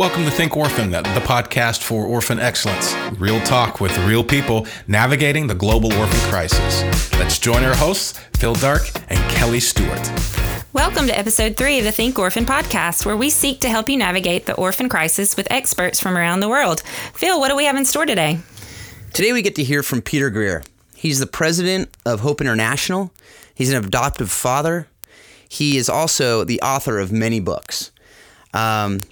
Welcome to Think Orphan, the podcast for orphan excellence. Real talk with real people navigating the global orphan crisis. Let's join our hosts, Phil Darke and Kelly Stewart. Welcome to episode three of the Think Orphan podcast, where we seek to help you navigate the orphan crisis with experts from around the world. Phil, what do we have in store today? Today we get to hear from Peter Greer. He's the president of Hope International. He's an adoptive father. He is also the author of many books. Um,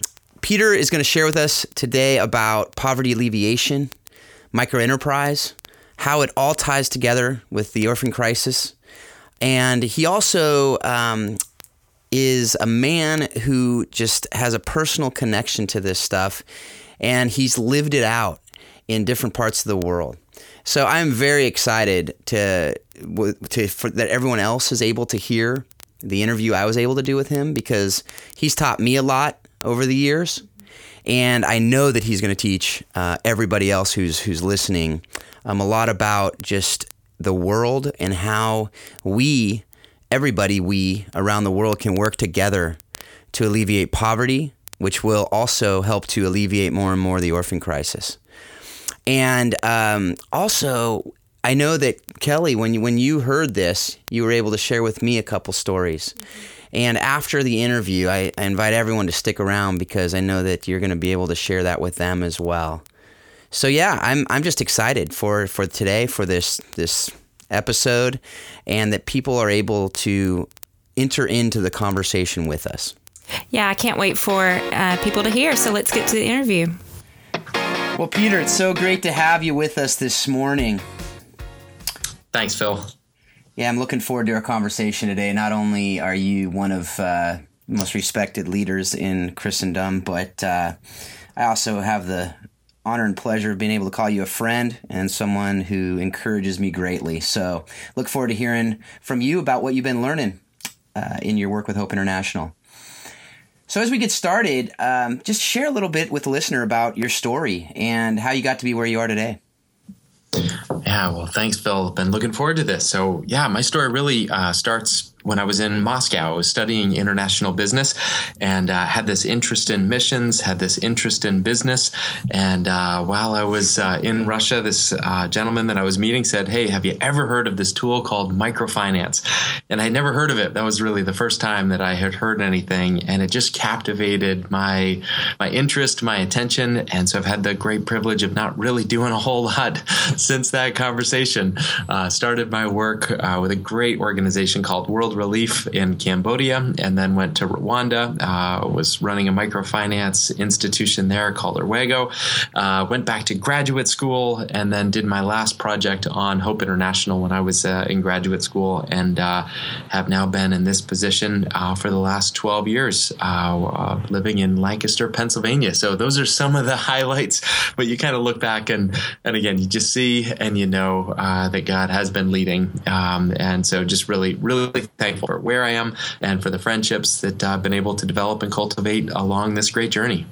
Peter is going to share with us today about poverty alleviation, microenterprise, how it all ties together with the orphan crisis. And he also um, is a man who just has a personal connection to this stuff, and he's lived it out in different parts of the world. So I'm very excited to, to for, that everyone else is able to hear the interview I was able to do with him because he's taught me a lot over the years, and I know that he's going to teach uh, everybody else who's who's listening um, a lot about just the world and how we, everybody, we around the world can work together to alleviate poverty, which will also help to alleviate more and more the orphan crisis. And um, also, I know that Kelly, when you, when you heard this, you were able to share with me a couple stories. Mm-hmm and after the interview, I, I invite everyone to stick around because I know that you're going to be able to share that with them as well. So yeah, I'm I'm just excited for for today for this this episode, and that people are able to enter into the conversation with us. Yeah, I can't wait for uh, people to hear. So let's get to the interview. Well, Peter, it's so great to have you with us this morning. Thanks, Phil. Yeah, I'm looking forward to our conversation today. Not only are you one of uh, most respected leaders in Christendom, but uh, I also have the honor and pleasure of being able to call you a friend and someone who encourages me greatly. So, look forward to hearing from you about what you've been learning uh, in your work with Hope International. So, as we get started, um, just share a little bit with the listener about your story and how you got to be where you are today. Yeah, well, thanks, Phil. Been looking forward to this. So, yeah, my story really uh, starts when I was in Moscow. I was studying international business and uh, had this interest in missions, had this interest in business. And uh, while I was uh, in Russia, this uh, gentleman that I was meeting said, Hey, have you ever heard of this tool called microfinance? And I'd never heard of it. That was really the first time that I had heard anything. And it just captivated my, my interest, my attention. And so I've had the great privilege of not really doing a whole lot since that conversation. Uh, started my work uh, with a great organization called World relief in Cambodia and then went to Rwanda. Uh, was running a microfinance institution there called Urwego. Uh, went back to graduate school and then did my last project on Hope International when I was uh, in graduate school and uh, have now been in this position uh, for the last 12 years, uh, living in Lancaster, Pennsylvania. So those are some of the highlights, but you kind of look back and, and again, you just see and you know that God has been leading. Um, and so just really, really thankful for where I am and for the friendships that I've been able to develop and cultivate along this great journey.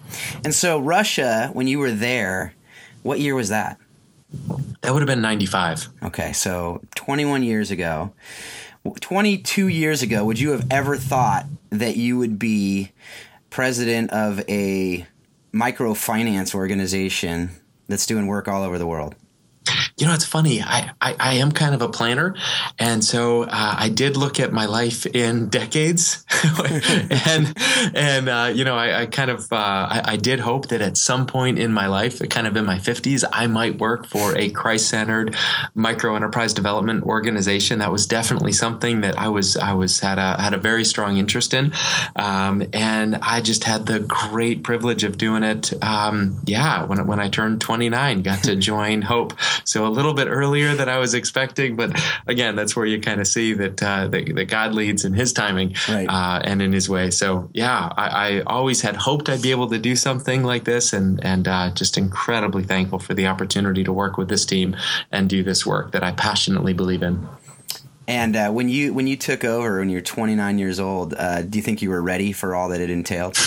And so, Russia, when you were there, what year was that? That would have been 95. Okay, so 21 years ago. 22 years ago, would you have ever thought that you would be president of a microfinance organization that's doing work all over the world? You know, it's funny. I, I, I, am kind of a planner. And so uh, I did look at my life in decades. and, and uh, you know, I, I kind of, uh, I, I, did hope that at some point in my life, kind of in my 50s, I might work for a Christ centered micro enterprise development organization. That was definitely something that I was, I was, had a, had a very strong interest in. Um, and I just had the great privilege of doing it. Um, yeah. When, when I turned 29, got to join Hope. So a little bit earlier than I was expecting, but again, that's where you kind of see that, uh, that, that God leads in His timing right. uh, and in His way. So yeah, I, I, always had hoped I'd be able to do something like this, and and uh, just incredibly thankful for the opportunity to work with this team and do this work that I passionately believe in. And uh, when you when you took over when you were 29 years old, uh, do you think you were ready for all that it entailed?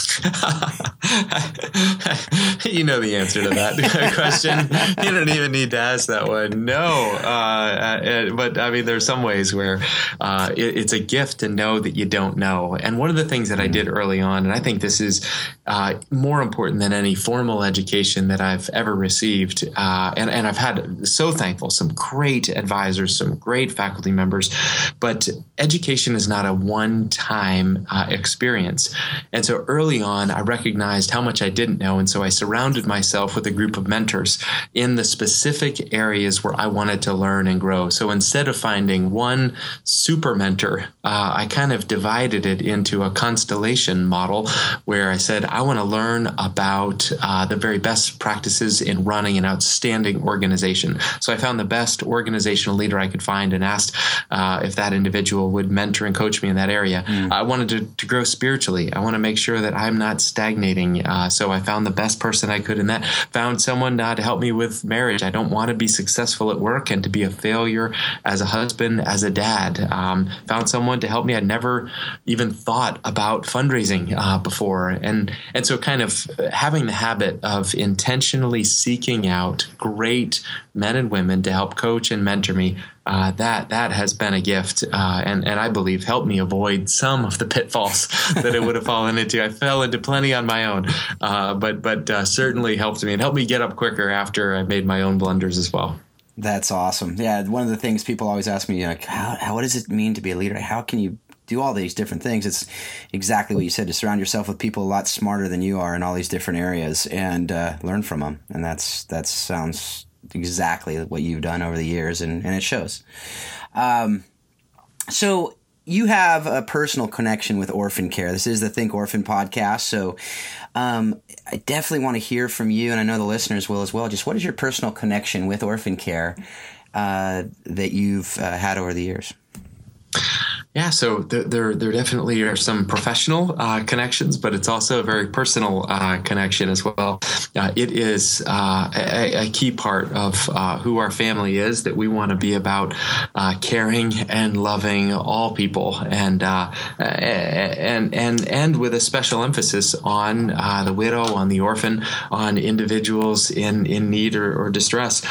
you know the answer to that question. You don't even need to ask that one. No, uh, uh but I mean, there's some ways where uh, it, it's a gift to know that you don't know. And one of the things that I did early on, and I think this is uh, more important than any formal education that I've ever received, and and I've had so thankful some great advisors, some great faculty members but education is not a one time uh, experience. And so early on, I recognized how much I didn't know. And so I surrounded myself with a group of mentors in the specific areas where I wanted to learn and grow. So instead of finding one super mentor, uh, I kind of divided it into a constellation model where I said, I want to learn about uh, the very best practices in running an outstanding organization. So I found the best organizational leader I could find and asked uh, if that individual would mentor and coach me in that area. Mm. I wanted to, to, grow spiritually. I want to make sure that I'm not stagnating. Uh, so I found the best person I could in that. Found someone uh, to help me with marriage. I don't want to be successful at work and to be a failure as a husband, as a dad. Um, found someone to help me. I'd never even thought about fundraising uh, before, and and so kind of having the habit of intentionally seeking out great men and women to help coach and mentor me uh, that that has been a gift, uh, and and I believe helped me avoid some of the pitfalls that I would have fallen into. I fell into plenty on my own, uh, but but uh, certainly helped me and helped me get up quicker after I made my own blunders as well. That's awesome. Yeah, one of the things people always ask me, like, how, how what does it mean to be a leader? How can you do all these different things. It's exactly what you said to surround yourself with people a lot smarter than you are in all these different areas and uh, learn from them. And that's that sounds exactly what you've done over the years, and, and it shows. Um, so you have a personal connection with orphan care. This is the Think Orphan podcast. So um, I definitely want to hear from you, and I know the listeners will as well. Just what is your personal connection with orphan care uh, that you've uh, had over the years? Yeah, so there, there, there definitely are some professional uh, connections, but it's also a very personal uh, connection as well. Uh, it is uh, a, a, key part of uh, who our family is that we want to be about uh, caring and loving all people, and and and and with a special emphasis on the widow, on the orphan, on individuals in in need or, or distress.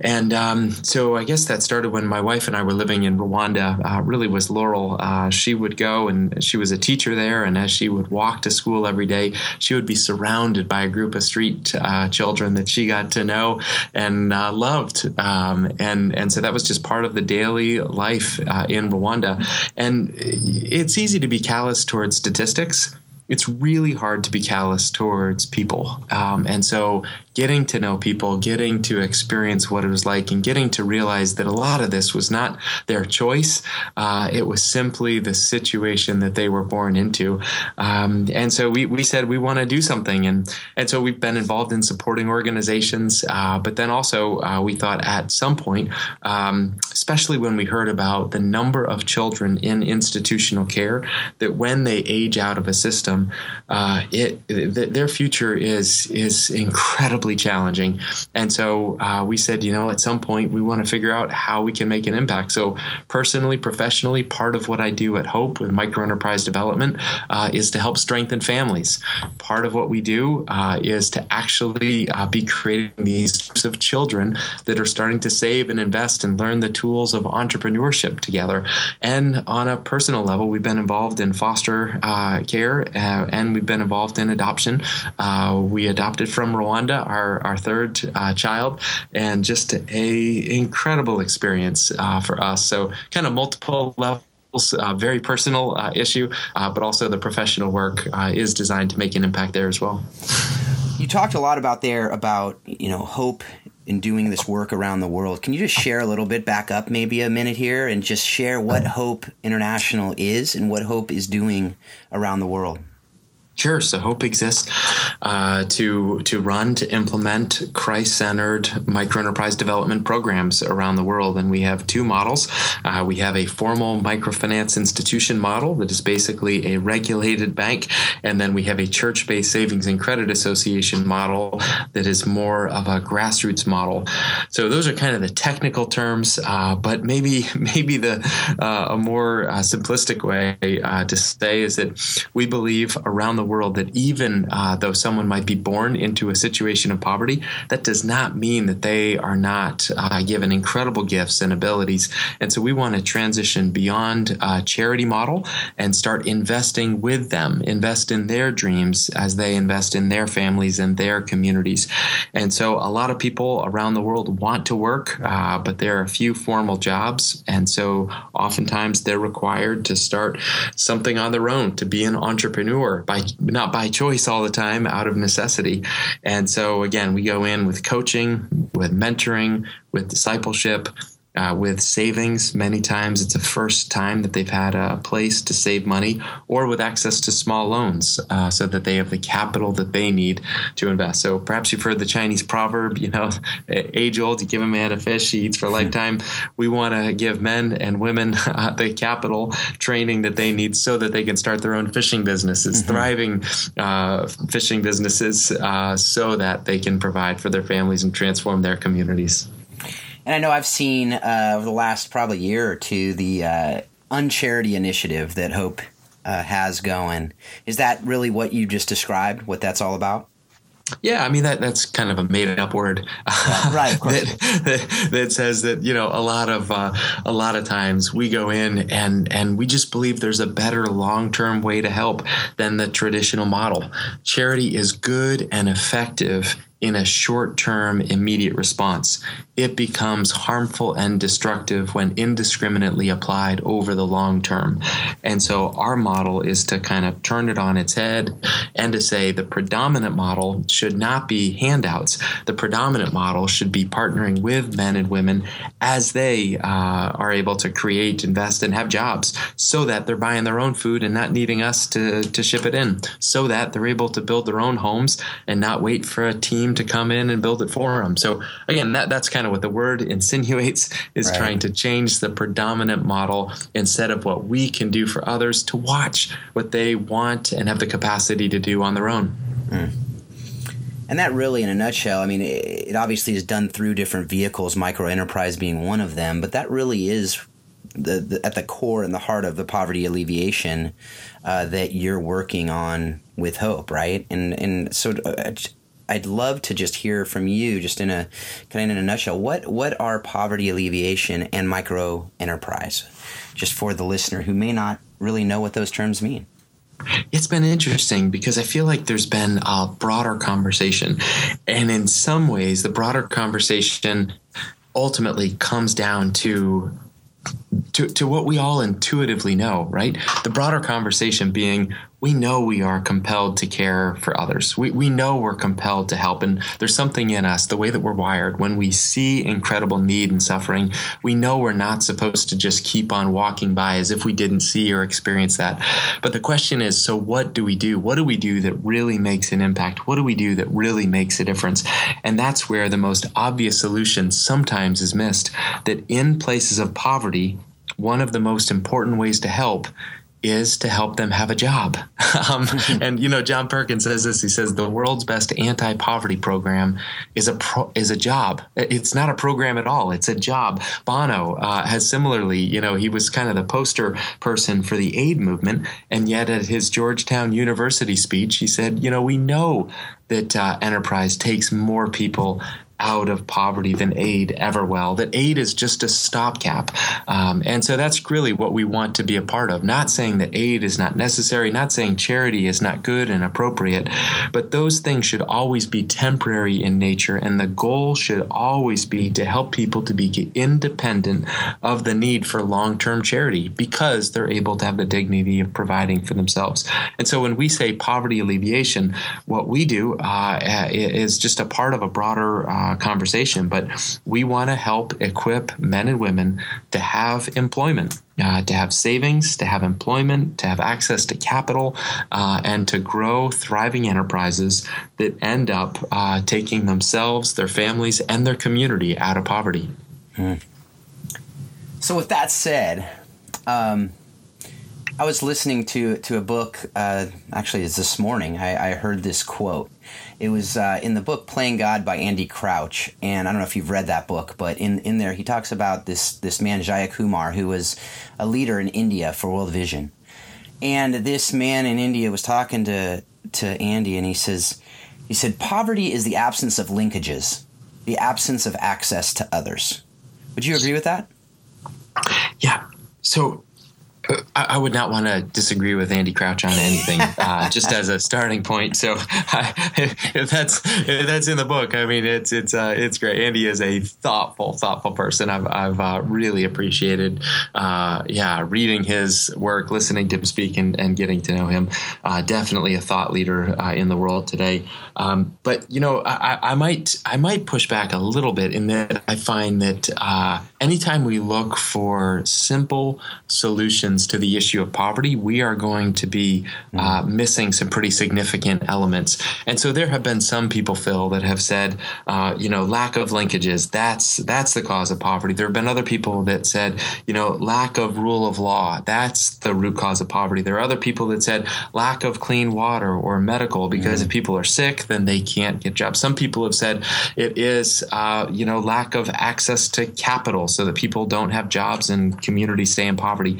And um, so I guess that started when my wife and I were living in Rwanda. really was Laurel uh, she would go and she was a teacher there. And as she would walk to school every day, she would be surrounded by a group of street uh, children that she got to know and uh, loved. Um, and, and so that was just part of the daily life uh, in Rwanda. And it's easy to be callous towards statistics it's really hard to be callous towards people. Um, and so getting to know people, getting to experience what it was like, and getting to realize that a lot of this was not their choice. Uh, it was simply the situation that they were born into. Um, and so we, we said we want to do something. And, and so we've been involved in supporting organizations. Uh, but then also, uh, we thought at some point, um, especially when we heard about the number of children in institutional care, that when they age out of a system, uh, it, it their future is is incredibly challenging. And so uh, we said, you know, at some point we want to figure out how we can make an impact. So personally, professionally, part of what I do at Hope with micro enterprise development uh, is to help strengthen families. Part of what we do uh, is to actually uh, be creating these groups of children that are starting to save and invest and learn the tools of entrepreneurship together. And on a personal level, we've been involved in foster uh, care uh, and we've been involved in adoption. we adopted from Rwanda our, our third uh, child, and just a incredible experience uh, for us. So kind of multiple levels. Uh, very personal uh, issue, uh, but also the professional work uh, is designed to make an impact there as well. You talked a lot about there about you know hope in doing this work around the world. Can you just share a little bit back up, maybe a minute here, and just share what Hope International is and what Hope is doing around the world? Sure. So Hope exists uh, to to run to implement Christ-centered micro enterprise development programs around the world, and we have two models. Uh, we have a formal microfinance institution model that is basically a regulated bank, and then we have a church-based savings and credit association model that is more of a grassroots model. So those are kind of the technical terms, uh, but maybe maybe the uh, a more uh, simplistic way uh, to say is that we believe around the world that even uh, though someone might be born into a situation of poverty, that does not mean that they are not uh, given incredible gifts and abilities. And so we want to transition beyond a charity model and start investing with them, invest in their dreams as they invest in their families and their communities. And so a lot of people around the world want to work, uh, but there are a few formal jobs. And so oftentimes they're required to start something on their own, to be an entrepreneur by not by choice all the time, out of necessity. And so, again, we go in with coaching, with mentoring, with discipleship, uh, with savings. Many times it's the first time that they've had a place to save money or with access to small loans uh, so that they have the capital that they need to invest. So perhaps you've heard the Chinese proverb, you know, age old, you give a man a fish, he eats for a lifetime. We want to give men and women uh, the capital training that they need so that they can start their own fishing businesses, mm-hmm. thriving uh, fishing businesses, uh, so that they can provide for their families and transform their communities. And I know I've seen uh, over the last probably year or two the uh, Uncharity initiative that Hope uh, has going. Is that really what you just described? What that's all about? Yeah, I mean that that's kind of a made up word, yeah, right? that, that, that, says that you know a lot of uh, a lot of times we go in and and we just believe there's a better long term way to help than the traditional model. Charity is good and effective in a short term immediate response. It becomes harmful and destructive when indiscriminately applied over the long term. And so our model is to kind of turn it on its head and to say the predominant model should not be handouts. The predominant model should be partnering with men and women as they uh, are able to create, invest, and have jobs so that they're buying their own food and not needing us to, to ship it in, so that they're able to build their own homes and not wait for a team team to come in and build it for them. So again, that that's kind of what the word insinuates is right. trying to change the predominant model instead of what we can do for others to watch what they want and have the capacity to do on their own. Mm. And that really, in a nutshell, I mean, it, it obviously is done through different vehicles, micro enterprise being one of them, but that really is the, the, at the core and the heart of the poverty alleviation uh, that you're working on with hope, right? And and so uh, I'd love to just hear from you, just in a kind of in a nutshell, what what are poverty alleviation and micro enterprise, just for the listener who may not really know what those terms mean. It's been interesting because I feel like there's been a broader conversation, and in some ways, the broader conversation ultimately comes down to to, to what we all intuitively know, right? The broader conversation being we know we are compelled to care for others. We, we know we're compelled to help. And there's something in us, the way that we're wired, when we see incredible need and suffering, we know we're not supposed to just keep on walking by as if we didn't see or experience that. But the question is so what do we do? What do we do that really makes an impact? What do we do that really makes a difference? And that's where the most obvious solution sometimes is missed that in places of poverty, one of the most important ways to help is to help them have a job. um, and you know, John Perkins says this. He says the world's best anti-poverty program is a pro- is a job. It's not a program at all. It's a job. Bono uh, has similarly. You know, he was kind of the poster person for the aid movement, and yet at his Georgetown University speech, he said, "You know, we know that uh, enterprise takes more people out of poverty than aid ever will, that aid is just a stopgap. Um, and so that's really what we want to be a part of. Not saying that aid is not necessary, not saying charity is not good and appropriate, but those things should always be temporary in nature. And the goal should always be to help people to be independent of the need for long term charity because they're able to have the dignity of providing for themselves. And so when we say poverty alleviation, what we do uh, is just a part of a broader uh, uh, conversation, but we want to help equip men and women to have employment. Uh, to have savings, to have employment, to have access to capital, uh, and to grow thriving enterprises that end up uh, taking themselves, their families, and their community out of poverty. Hmm. So, with that said, um, I was listening to to a book. Uh, actually, it's this morning. I, I, heard this quote. It was uh, in the book "Playing God" by Andy Crouch, and I don't know if you've read that book, but in in there he talks about this this man Jayakumar, who was a leader in India for World Vision, and this man in India was talking to to Andy, and he says he said poverty is the absence of linkages, the absence of access to others. Would you agree with that? Yeah. So I, would not want to disagree with Andy Crouch on anything, uh, just as a starting point. So, if that's if that's in the book, I mean, it's it's uh, it's great. Andy is a thoughtful, thoughtful person. I've I've uh, really appreciated, uh, yeah, reading his work, listening to him speak, and, and getting to know him. Uh, definitely a thought leader uh, in the world today. Um, but you know, I, I, might I might push back a little bit in that I find that anytime we look for simple solutions to the issue of poverty, we are going to be uh, mm-hmm. missing some pretty significant elements. And so there have been some people, Phil, that have said, uh, you know, lack of linkages, that's that's the cause of poverty. There have been other people that said, you know, lack of rule of law, that's the root cause of poverty. There are other people that said lack of clean water or medical, because mm-hmm. if people are sick, then they can't get jobs. Some people have said it is, uh, you know, lack of access to capital so that people don't have jobs and communities stay in poverty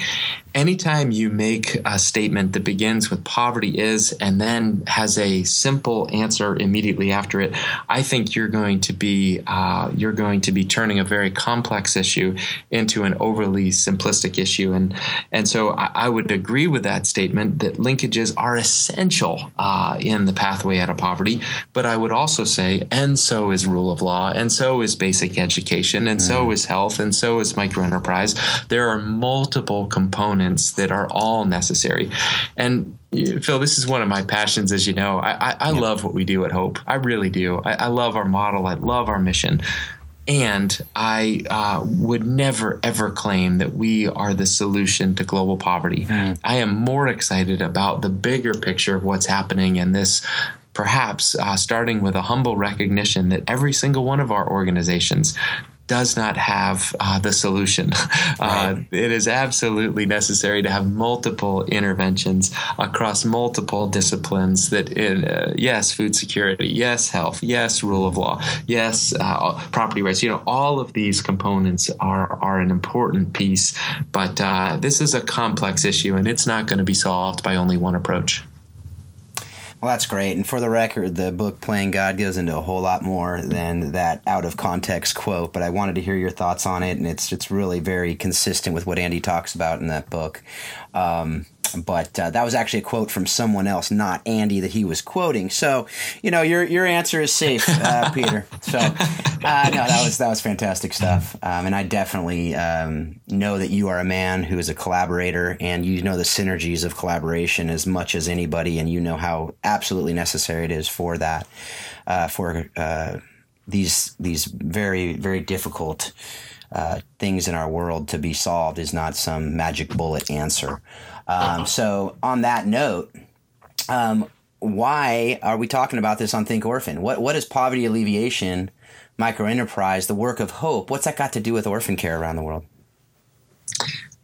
anytime you make a statement that begins with poverty is and then has a simple answer immediately after it, I think you're going to be uh, you're going to be turning a very complex issue into an overly simplistic issue, and and so I, I would agree with that statement that linkages are essential uh, in the pathway out of poverty. But I would also say, and so is rule of law, and so is basic education, and mm. so is health, and so is microenterprise. There are multiple components components that are all necessary. And Phil, this is one of my passions, as you know. I, I, I love what we do at Hope. I really do. I, I, love our model. I love our mission. And I uh, would never, ever claim that we are the solution to global poverty. Mm. I am more excited about the bigger picture of what's happening in this perhaps uh, starting with a humble recognition that every single one of our organizations does not have uh, the solution. Uh, it is absolutely necessary to have multiple interventions across multiple disciplines. That, in, uh, yes, food security, yes, health, yes, rule of law, yes, uh, property rights. You know, all of these components are are an important piece. But uh, this is a complex issue, and it's not going to be solved by only one approach. Well, that's great. And for the record, the book Playing God goes into a whole lot more than that out of context quote. But I wanted to hear your thoughts on it, and it's it's really very consistent with what Andy talks about in that book. Um, but uh, that was actually a quote from someone else, not Andy, that he was quoting. So, you know, your your answer is safe, uh, Peter. So, uh, no, that was that was fantastic stuff, um, and I definitely um, know that you are a man who is a collaborator, and you know the synergies of collaboration as much as anybody, and you know how absolutely necessary it is for that, uh, for uh, these these very very difficult. Uh, things in our world to be solved is not some magic bullet answer. Um, so, on that note, um, why are we talking about this on Think Orphan? What what is poverty alleviation, microenterprise, the work of hope? What's that got to do with orphan care around the world?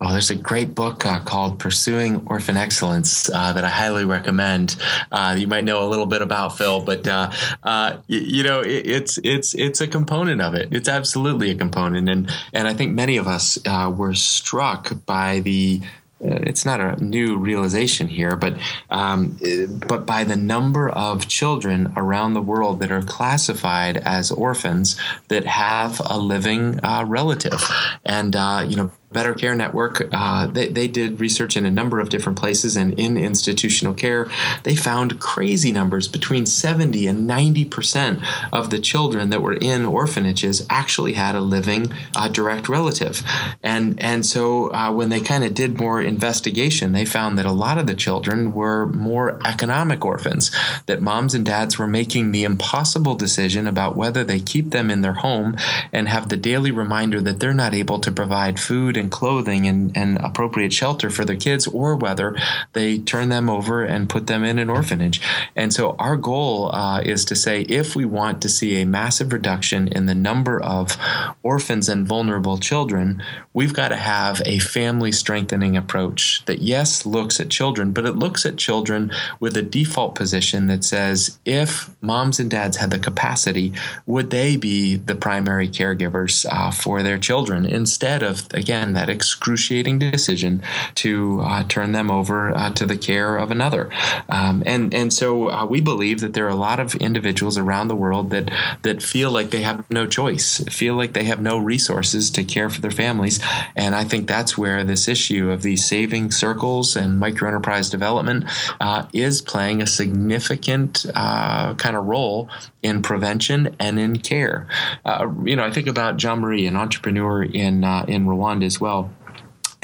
Oh, there's a great book uh, called Pursuing Orphan Excellence uh, that I highly recommend. Uh, you might know a little bit about Phil, but uh, uh, you, you know it, it's it's it's a component of it. It's absolutely a component, and and I think many of us uh, were struck by the it's not a new realization here, but um, but by the number of children around the world that are classified as orphans that have a living uh, relative, and uh, you know Better Care Network, uh, they, they did research in a number of different places and in institutional care. They found crazy numbers between 70 and 90% of the children that were in orphanages actually had a living uh, direct relative. And, and so uh, when they kind of did more investigation, they found that a lot of the children were more economic orphans, that moms and dads were making the impossible decision about whether they keep them in their home and have the daily reminder that they're not able to provide food and clothing and, and appropriate shelter for their kids, or whether they turn them over and put them in an orphanage. And so our goal uh, is to say if we want to see a massive reduction in the number of orphans and vulnerable children, we've got to have a family strengthening approach that, yes, looks at children, but it looks at children with a default position that says if moms and dads had the capacity, would they be the primary caregivers uh, for their children instead of, again, that excruciating decision to uh, turn them over uh, to the care of another. Um, and and so uh, we believe that there are a lot of individuals around the world that that feel like they have no choice, feel like they have no resources to care for their families. And I think that's where this issue of these saving circles and micro enterprise development uh, is playing a significant uh, kind of role in prevention and in care. Uh, you know, I think about Jean Marie, an entrepreneur in uh, in Rwanda as well.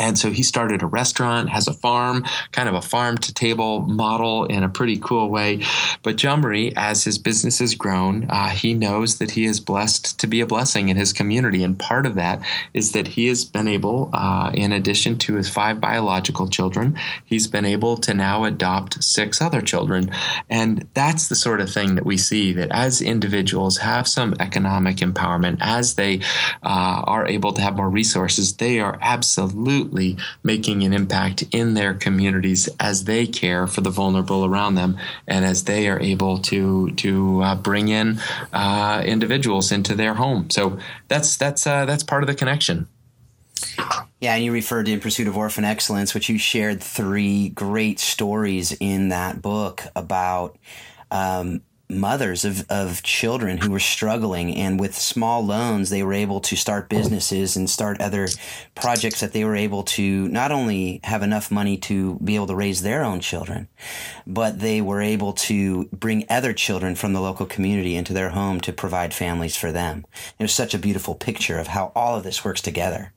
And so he started a restaurant, has a farm, kind of a farm to table model in a pretty cool way. But Marie, as his business has grown, uh, he knows that he is blessed to be a blessing in his community. And part of that is that he has been able, uh, in addition to his five biological children, he's been able to now adopt six other children. And that's the sort of thing that we see that as individuals have some economic empowerment, as they uh, are able to have more resources, they are absolutely absolutely making an impact in their communities as they care for the vulnerable around them and as they are able to to uh, bring in uh, individuals into their home. So that's that's uh, that's part of the connection. Yeah, and you referred to In Pursuit of Orphan Excellence, which you shared three great stories in that book about um, mothers of, of children who were struggling and with small loans they were able to start businesses and start other projects that they were able to not only have enough money to be able to raise their own children but they were able to bring other children from the local community into their home to provide families for them. It was such a beautiful picture of how all of this works together.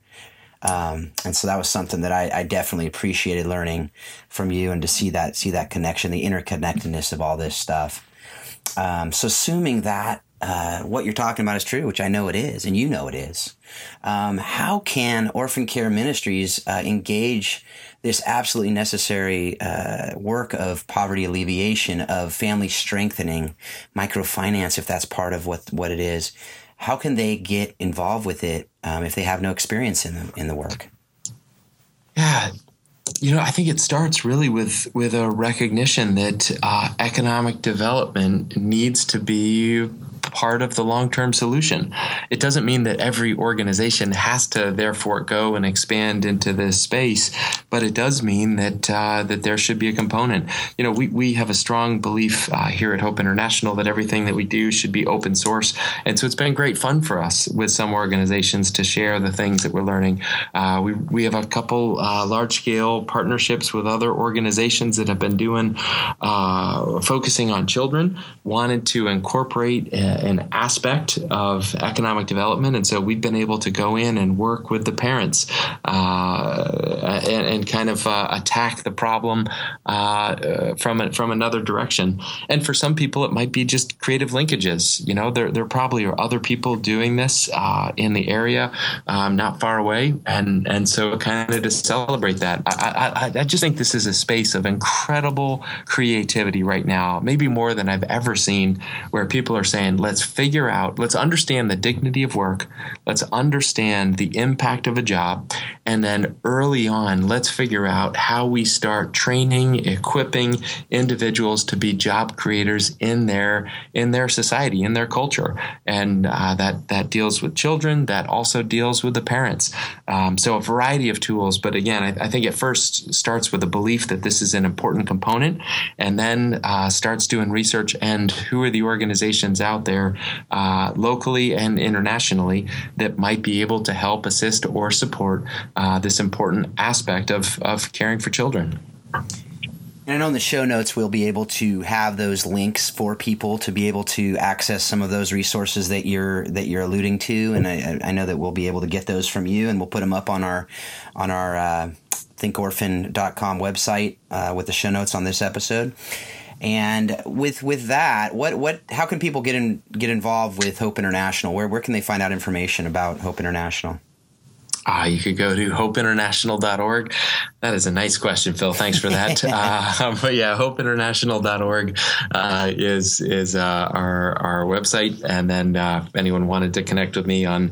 Um, and so that was something that I, I, definitely appreciated learning from you and to see that see that connection the interconnectedness of all this stuff um, so, assuming that uh, what you're talking about is true, which I know it is, and you know it is, um, how can Orphan Care Ministries uh, engage this absolutely necessary uh, work of poverty alleviation, of family strengthening, microfinance, if that's part of what, what it is? How can they get involved with it um, if they have no experience in the, in the work? Yeah, you know, I think it starts really with with a recognition that uh, economic development needs to be part of the long term solution. It doesn't mean that every organization has to therefore go and expand into this space, but it does mean that uh, that there should be a component. You know, we, we have a strong belief uh, here at Hope International that everything that we do should be open source, and so it's been great fun for us with some organizations to share the things that we're learning. Uh, we we have a couple uh, large scale partnerships with other organizations that have been doing uh, focusing on children, wanted to incorporate uh, an aspect of economic development, and so we've been able to go in and work with the parents uh, and, and, kind of uh, attack the problem uh, from from another direction. And for some people, it might be just creative linkages. You know, there there probably are other people doing this uh, in the area, um, not far away, and and so kind of to celebrate that. I, I I just think this is a space of incredible creativity right now, maybe more than I've ever seen, where people are saying, "Let's." figure out, let's understand the dignity of work, let's understand the impact of a job, and then early on, let's figure out how we start training, equipping individuals to be job creators in their in their society, in their culture, and uh, that that deals with children, that also deals with the parents. Um, so a variety of tools, but again, I, I, think it first starts with a belief that this is an important component, and then uh, starts doing research and who are the organizations out there there uh, locally and internationally that might be able to help assist or support uh, this important aspect of, of caring for children. And I know in the show notes we'll be able to have those links for people to be able to access some of those resources that you're that you're alluding to, and I, I know that we'll be able to get those from you, and we'll put them up on our on our uh, thinkorphan.com website uh, with the show notes on this episode. And with with that, what what how can people get in get involved with Hope International? Where where can they find out information about Hope International? Uh, you could go to hopeinternational.org. That is a nice question, Phil. Thanks for that. uh, but yeah, hopeinternational.org uh, is is uh, our our website, and then uh, if anyone wanted to connect with me on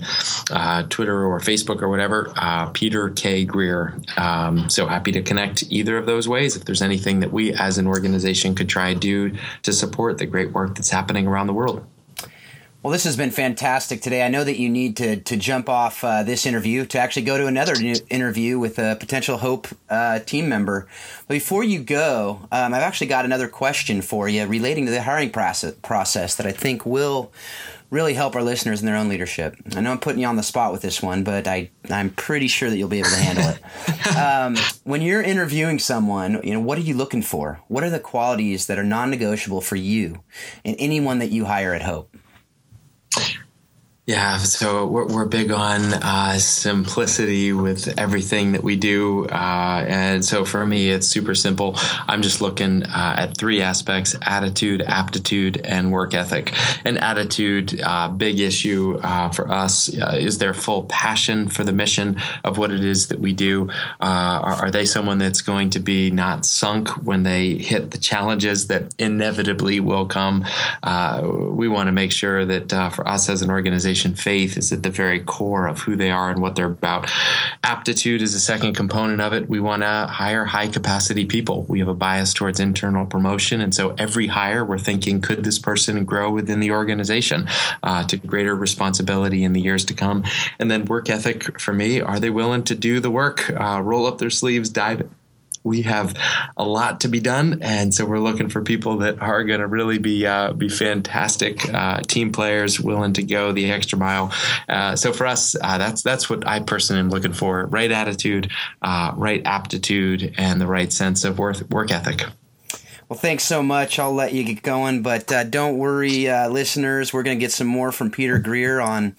uh, Twitter or Facebook or whatever, Peter K Greer. Um, so happy to connect either of those ways. If there's anything that we as an organization could try and do to support the great work that's happening around the world. Well, this has been fantastic today. I know that you need to to jump off uh, this interview to actually go to another interview with a potential Hope uh, team member. But before you go, um, I've actually got another question for you relating to the hiring process, process that I think will really help our listeners in their own leadership. I know I'm putting you on the spot with this one, but I I'm pretty sure that you'll be able to handle it. um, when you're interviewing someone, you know what are you looking for? What are the qualities that are non-negotiable for you and anyone that you hire at Hope? Yeah, so we're, we're big on uh, simplicity with everything that we do. Uh, and so for me, it's super simple. I'm just looking uh, at three aspects attitude, aptitude, and work ethic. And attitude, uh, big issue uh, for us, uh, is their full passion for the mission of what it is that we do. Are, are, they someone that's going to be not sunk when they hit the challenges that inevitably will come? we want to make sure that for us as an organization, organization faith is at the very core of who they are and what they're about. Aptitude is a second component of it. We want to hire high capacity people. We have a bias towards internal promotion. And so every hire, we're thinking, could this person grow within the organization uh, to greater responsibility in the years to come? And then work ethic for me, are they willing to do the work, uh, roll up their sleeves, dive we have a lot to be done, and so we're looking for people that are going to really be uh, be fantastic uh, team players, willing to go the extra mile. Uh, so for us, uh, that's that's what I personally am looking for: right attitude, uh, right aptitude, and the right sense of work work ethic. Well, thanks so much. I'll let you get going, but uh, don't worry, listeners. We're going to get some more from Peter Greer on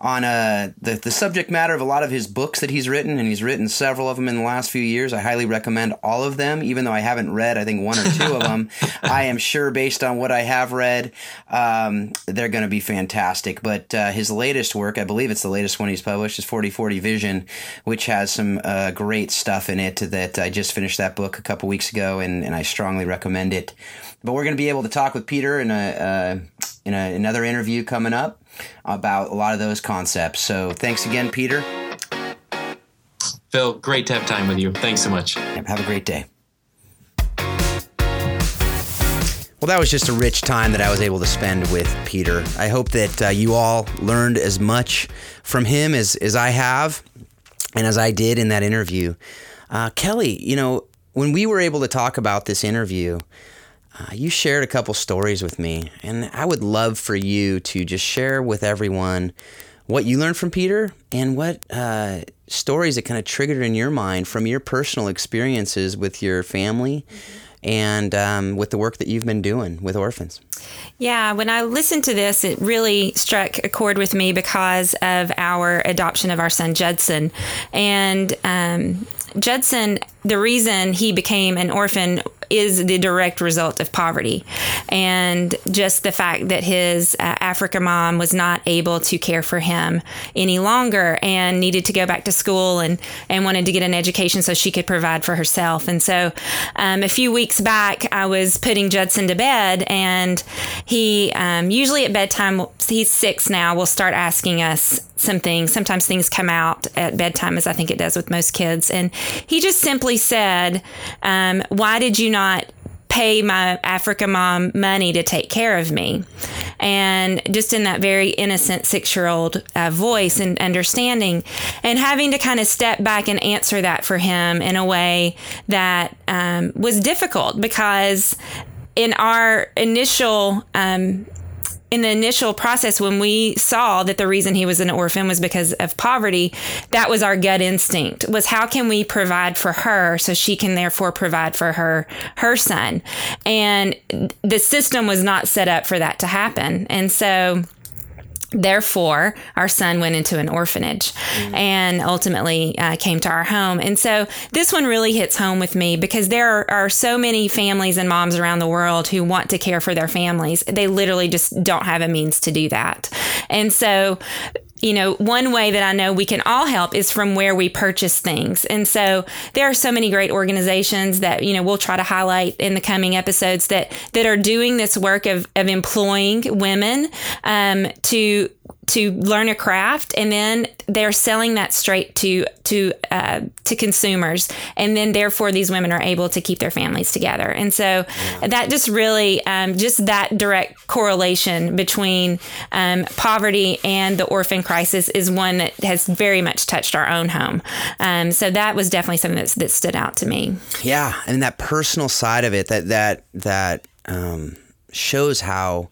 on uh, the, the subject matter of a lot of his books that he's written, and he's written several of them in the last few years. I highly recommend all of them, even though I haven't read, I think, one or two of them. I am sure, based on what I have read, um, they're going to be fantastic. But uh, his latest work, I believe it's the latest one he's published, is 4040 Vision, which has some uh, great stuff in it that I just finished that book a couple weeks ago, and, and I strongly recommend it. But we're going to be able to talk with Peter in a, uh, in a, another interview coming up about a lot of those concepts. So thanks again, Peter. Phil, great to have time with you. Thanks so much. Have a great day. Well, that was just a rich time that I was able to spend with Peter. I hope that uh, you all learned as much from him as, as I have and as I did in that interview. Uh, Kelly, you know, when we were able to talk about this interview, uh, you shared a couple stories with me, and I would love for you to just share with everyone what you learned from Peter and what uh, stories that kind of triggered in your mind from your personal experiences with your family. Mm-hmm and um, with the work that you've been doing with orphans. Yeah, when I listened to this, it really struck a chord with me because of our adoption of our son Judson. And um, Judson, the reason he became an orphan is the direct result of poverty and just the fact that his uh, Africa mom was not able to care for him any longer and needed to go back to school and, and wanted to get an education so she could provide for herself. And so um, a few weeks back, I was putting Judson to bed, and he um, usually at bedtime, he's six now, will start asking us some things. Sometimes things come out at bedtime, as I think it does with most kids. And he just simply said, um, Why did you not pay my Africa mom money to take care of me? And just in that very innocent six year old uh, voice and understanding, and having to kind of step back and answer that for him in a way that um, was difficult because in our initial um, in the initial process, when we saw that the reason he was an orphan was because of poverty, that was our gut instinct was how can we provide for her so she can therefore provide for her her son. And the system was not set up for that to happen. And so Therefore, our son went into an orphanage mm. and ultimately uh, came to our home. And so this one really hits home with me because there are, are, so many families and moms around the world who want to care for their families. They literally just don't have a means to do that. And so you know, one way that I know we can all help is from where we purchase things. And so there are so many great organizations that, you know, we'll try to highlight in the coming episodes that that are doing this work of, of employing women um, to to learn a craft and then they're selling that straight to to uh, to consumers. And then therefore these women are able to keep their families together. And so yeah. that just really um, just that direct correlation between um, poverty and the orphan crisis is one that has very much touched our own home. Um, so that was definitely something that's, that stood out to me. Yeah and that personal side of it that that that um, shows how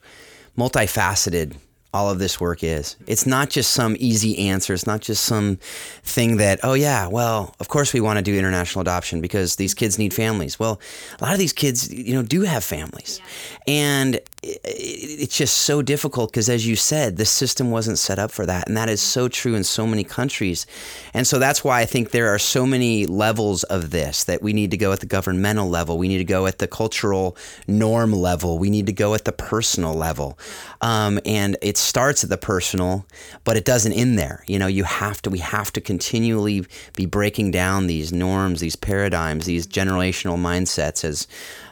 multifaceted all of this work is. It's not just some easy answer. It's not just some thing that, oh, yeah, well, of course we want to do international adoption because these kids need families. Well, a lot of these kids, you know, do have families. Yeah. And it's just so difficult because, as you said, the system wasn't set up for that. And that is so true in so many countries. And so that's why I think there are so many levels of this that we need to go at the governmental level. We need to go at the cultural norm level. We need to go at the personal level. Um, and it starts at the personal, but it doesn't end there. You know, you have to, we have to continually be breaking down these norms, these paradigms, these generational mindsets as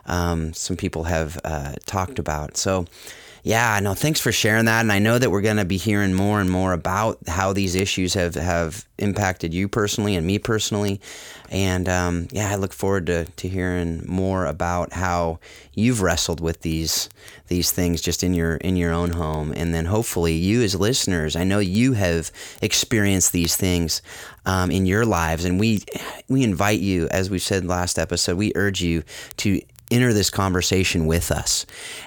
um, some people have uh, talked about. So, yeah, no, thanks for sharing that. And I know that we're going to be hearing more and more about how these issues have, have impacted you personally and me personally. And um, yeah, I look forward to, to hearing more about how you've wrestled with these these things just in your in your own home. And then hopefully you as listeners, I know you have experienced these things um, in your lives. And we we invite you, as we said last episode, we urge you to enter this conversation with us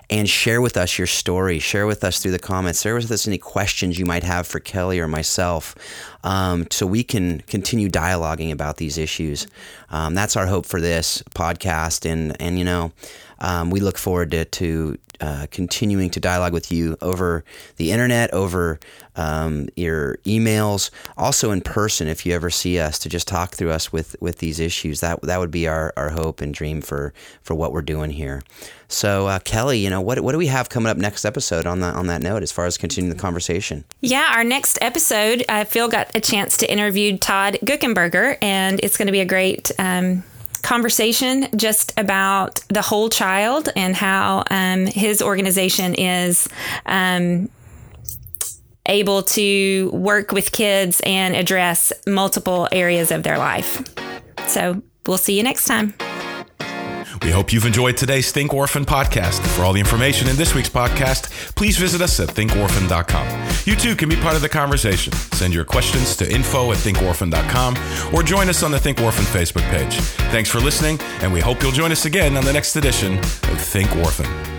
and share with us your story. Share with us through the comments. Share with us any questions you might have for Kelly or myself um, so we can continue dialoguing about these issues. Um, that's our hope for this podcast. And, and you know, um, we look forward to, to uh, continuing to dialogue with you over the internet, over um, your emails, also in person. If you ever see us, to just talk through us with with these issues, that that would be our, our hope and dream for for what we're doing here. So uh, Kelly, you know what what do we have coming up next episode on that on that note as far as continuing the conversation? Yeah, our next episode, uh, Phil got a chance to interview Todd Guckenberger, and it's going to be a great. Um, conversation just about the whole child and how um, his organization is um, able to work with kids and address multiple areas of their life. So we'll see you next time. We hope you've enjoyed today's Think Orphan podcast. For all the information in this week's podcast, please visit us at thinkorphan.com. You too can be part of the conversation. Send your questions to info at thinkorphan.com or join us on the Think Orphan Facebook page. Thanks for listening, and we hope you'll join us again on the next edition of Think Orphan.